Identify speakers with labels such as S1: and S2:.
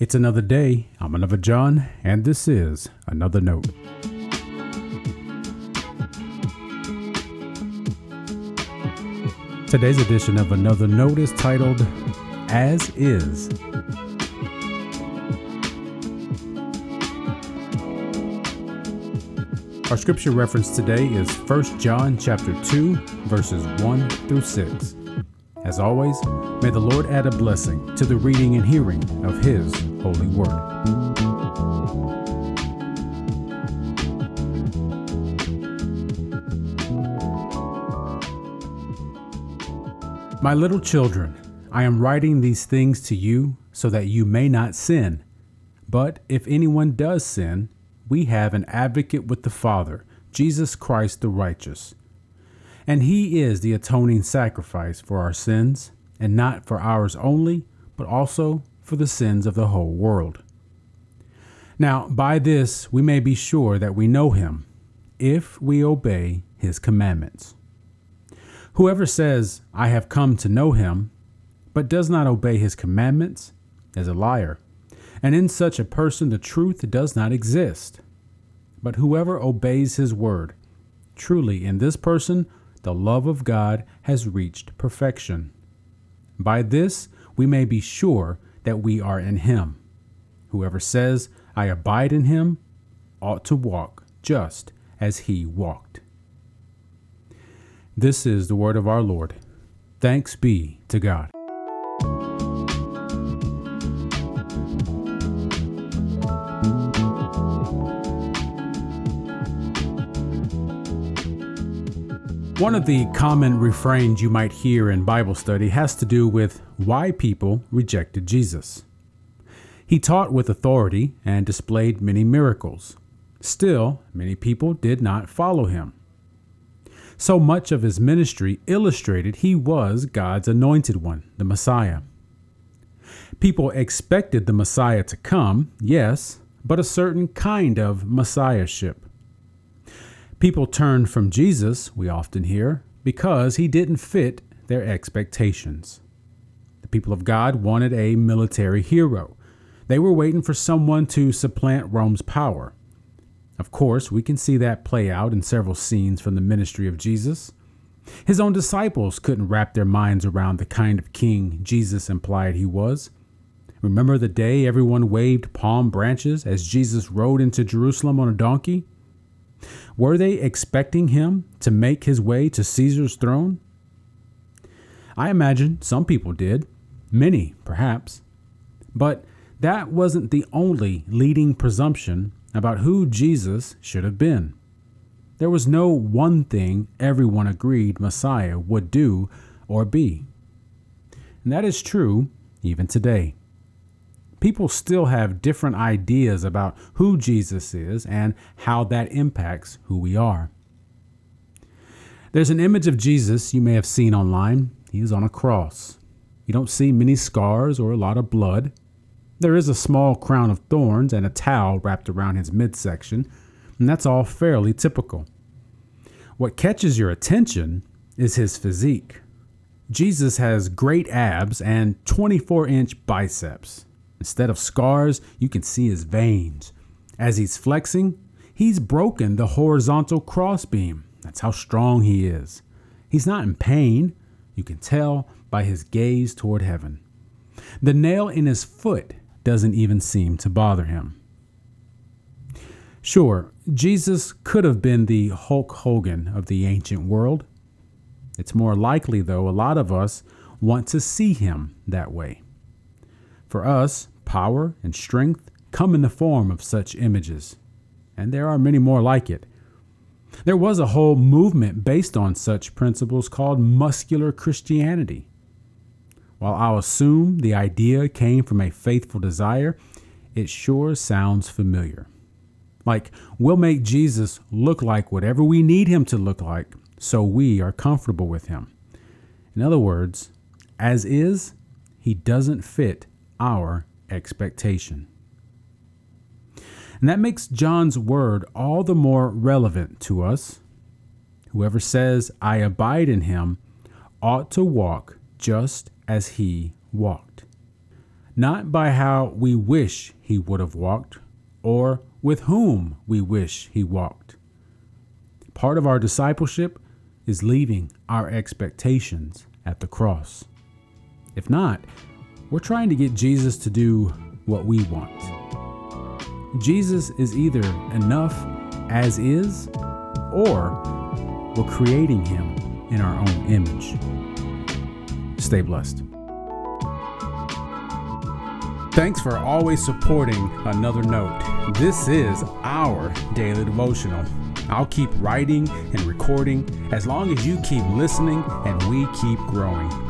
S1: It's another day. I'm another John, and this is Another Note. Today's edition of Another Note is titled As Is. Our scripture reference today is 1 John chapter 2 verses 1 through 6. As always, may the Lord add a blessing to the reading and hearing of His holy word. My little children, I am writing these things to you so that you may not sin. But if anyone does sin, we have an advocate with the Father, Jesus Christ the righteous. And he is the atoning sacrifice for our sins, and not for ours only, but also for the sins of the whole world. Now, by this we may be sure that we know him, if we obey his commandments. Whoever says, I have come to know him, but does not obey his commandments, is a liar, and in such a person the truth does not exist. But whoever obeys his word, truly in this person the love of God has reached perfection. By this we may be sure that we are in him. Whoever says, I abide in him, ought to walk just as he walked. This is the word of our Lord. Thanks be to God. One of the common refrains you might hear in Bible study has to do with why people rejected Jesus. He taught with authority and displayed many miracles. Still, many people did not follow him. So much of his ministry illustrated he was God's anointed one, the Messiah. People expected the Messiah to come, yes, but a certain kind of Messiahship. People turned from Jesus, we often hear, because he didn't fit their expectations. The people of God wanted a military hero. They were waiting for someone to supplant Rome's power. Of course, we can see that play out in several scenes from the ministry of Jesus. His own disciples couldn't wrap their minds around the kind of king Jesus implied he was. Remember the day everyone waved palm branches as Jesus rode into Jerusalem on a donkey? Were they expecting him to make his way to Caesar's throne? I imagine some people did, many perhaps. But that wasn't the only leading presumption about who Jesus should have been. There was no one thing everyone agreed Messiah would do or be. And that is true even today people still have different ideas about who Jesus is and how that impacts who we are. There's an image of Jesus you may have seen online. He is on a cross. You don't see many scars or a lot of blood. There is a small crown of thorns and a towel wrapped around his midsection, and that's all fairly typical. What catches your attention is his physique. Jesus has great abs and 24 inch biceps. Instead of scars, you can see his veins. As he's flexing, he's broken the horizontal crossbeam. That's how strong he is. He's not in pain. You can tell by his gaze toward heaven. The nail in his foot doesn't even seem to bother him. Sure, Jesus could have been the Hulk Hogan of the ancient world. It's more likely, though, a lot of us want to see him that way. For us, power and strength come in the form of such images, and there are many more like it. There was a whole movement based on such principles called muscular Christianity. While I'll assume the idea came from a faithful desire, it sure sounds familiar. Like, we'll make Jesus look like whatever we need him to look like so we are comfortable with him. In other words, as is, he doesn't fit our expectation. And that makes John's word all the more relevant to us. Whoever says, I abide in him, ought to walk just as he walked. not by how we wish he would have walked or with whom we wish he walked. Part of our discipleship is leaving our expectations at the cross. If not, we're trying to get Jesus to do what we want. Jesus is either enough as is, or we're creating him in our own image. Stay blessed. Thanks for always supporting Another Note. This is our daily devotional. I'll keep writing and recording as long as you keep listening and we keep growing.